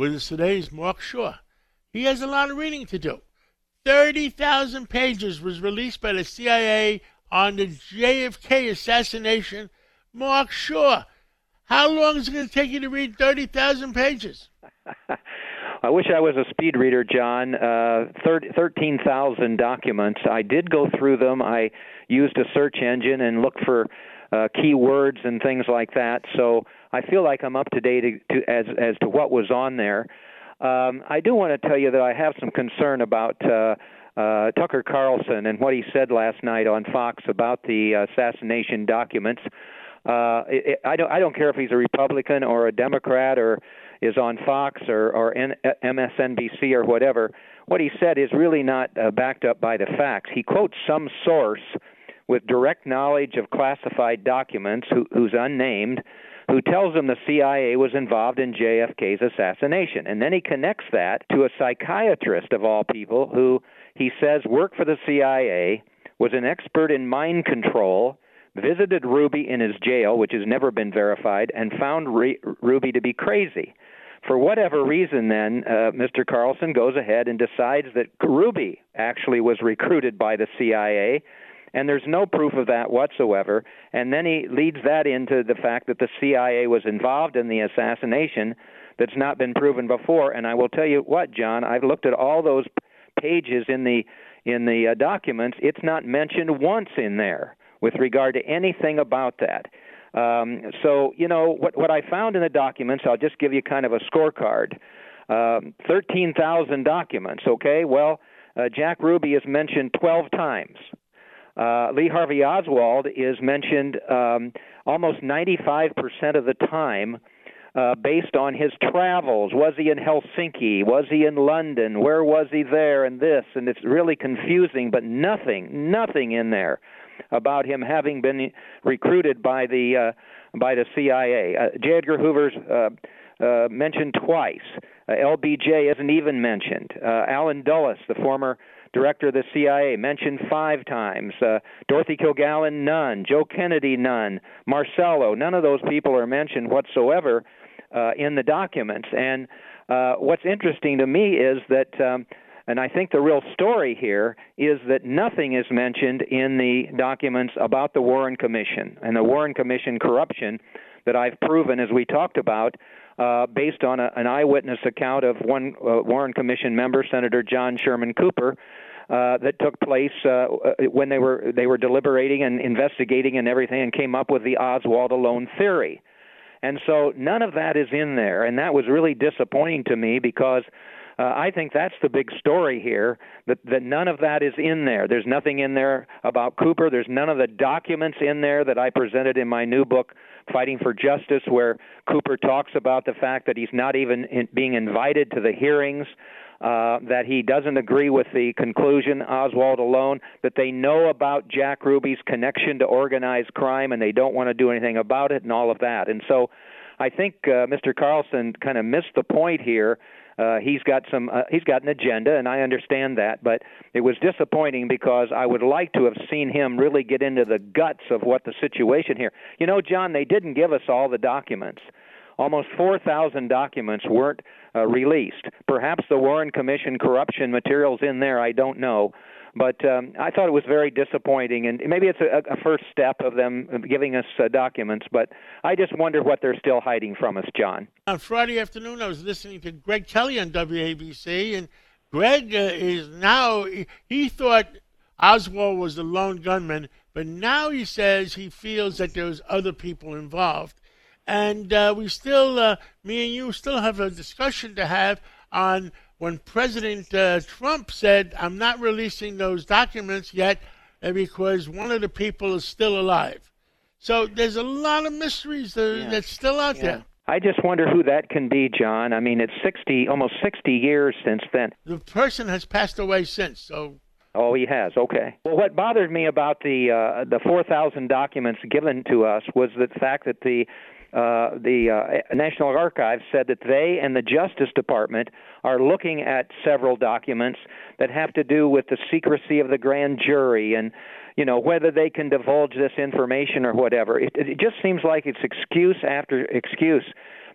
with us today is Mark Shaw. He has a lot of reading to do. 30,000 pages was released by the CIA on the JFK assassination. Mark Shaw, how long is it going to take you to read 30,000 pages? I wish I was a speed reader, John. Uh, 13,000 documents. I did go through them. I used a search engine and looked for uh, keywords and things like that. So I feel like I'm up to date to, as as to what was on there. Um, I do want to tell you that I have some concern about uh, uh, Tucker Carlson and what he said last night on Fox about the assassination documents. Uh, it, I don't I don't care if he's a Republican or a Democrat or is on Fox or or N- MSNBC or whatever. What he said is really not uh, backed up by the facts. He quotes some source with direct knowledge of classified documents who, who's unnamed who tells him the CIA was involved in JFK's assassination. And then he connects that to a psychiatrist of all people who he says worked for the CIA, was an expert in mind control, visited Ruby in his jail, which has never been verified, and found Re- Ruby to be crazy. For whatever reason, then, uh, Mr. Carlson goes ahead and decides that Ruby actually was recruited by the CIA and there's no proof of that whatsoever. And then he leads that into the fact that the CIA was involved in the assassination that's not been proven before. And I will tell you what, John, I've looked at all those pages in the in the uh, documents. It's not mentioned once in there with regard to anything about that. Um, so you know what what I found in the documents. I'll just give you kind of a scorecard. Um, Thirteen thousand documents. Okay, well. Uh, Jack Ruby is mentioned 12 times. Uh, Lee Harvey Oswald is mentioned um, almost 95% of the time uh, based on his travels. Was he in Helsinki? Was he in London? Where was he there? And this, and it's really confusing, but nothing, nothing in there about him having been recruited by the uh, by the CIA. Uh, J. Edgar Hoover's uh, uh, mentioned twice. Uh, LBJ isn't even mentioned. Uh, Allen Dulles, the former director of the CIA, mentioned five times. Uh, Dorothy Kilgallen, none. Joe Kennedy, none. Marcello, none of those people are mentioned whatsoever uh, in the documents. And uh, what's interesting to me is that. Um, and I think the real story here is that nothing is mentioned in the documents about the Warren Commission and the Warren Commission corruption that I've proven, as we talked about, uh, based on a, an eyewitness account of one uh, Warren Commission member, Senator John Sherman Cooper, uh, that took place uh, uh, when they were they were deliberating and investigating and everything, and came up with the Oswald alone theory. And so none of that is in there, and that was really disappointing to me because uh, I think that's the big story here that, that none of that is in there. There's nothing in there about Cooper. There's none of the documents in there that I presented in my new book, Fighting for Justice, where Cooper talks about the fact that he's not even in, being invited to the hearings. Uh, that he doesn't agree with the conclusion, Oswald alone, that they know about Jack Ruby's connection to organized crime and they don't want to do anything about it and all of that. And so I think uh, Mr. Carlson kind of missed the point here uh, he's got some uh, he's got an agenda, and I understand that. But it was disappointing because I would like to have seen him really get into the guts of what the situation here. You know, John, they didn't give us all the documents. Almost 4,000 documents weren't uh, released. Perhaps the Warren Commission corruption materials in there. I don't know. But um, I thought it was very disappointing, and maybe it's a, a first step of them giving us uh, documents. But I just wonder what they're still hiding from us, John. On Friday afternoon, I was listening to Greg Kelly on WABC, and Greg uh, is now he thought Oswald was the lone gunman, but now he says he feels that there's other people involved. And uh, we still, uh, me and you, still have a discussion to have on when President uh, Trump said, I'm not releasing those documents yet because one of the people is still alive. So there's a lot of mysteries that, yeah. that's still out yeah. there. I just wonder who that can be, John. I mean, it's 60, almost 60 years since then. The person has passed away since, so. Oh, he has. Okay. Well, what bothered me about the uh, the 4,000 documents given to us was the fact that the uh, the uh, National Archives said that they and the Justice Department are looking at several documents that have to do with the secrecy of the grand jury and you know whether they can divulge this information or whatever. It, it just seems like it's excuse after excuse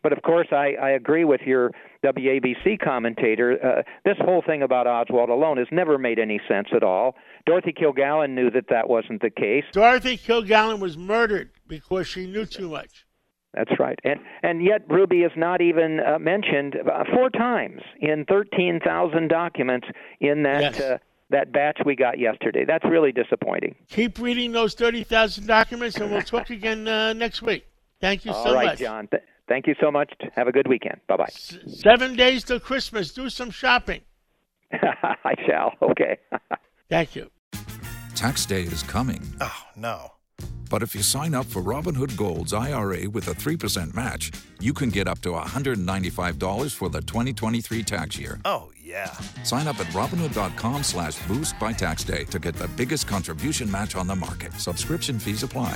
But of course, I, I agree with your WABC commentator. Uh, this whole thing about Oswald alone has never made any sense at all. Dorothy Kilgallen knew that that wasn't the case. Dorothy Kilgallen was murdered because she knew too much. That's right, and and yet Ruby is not even uh, mentioned uh, four times in thirteen thousand documents in that Yes. uh, that batch we got yesterday. That's really disappointing. Keep reading those 30,000 documents, and we'll talk again uh, next week. Thank you All so right, much. John. Th- thank you so much. Have a good weekend. Bye bye. S- seven days till Christmas. Do some shopping. I shall. Okay. Thank you. Tax day is coming. Oh, no. But if you sign up for Robinhood Gold's IRA with a 3% match, you can get up to $195 for the 2023 tax year. Oh, yeah. Sign up at Robinhood.com slash boost by tax day to get the biggest contribution match on the market. Subscription fees apply.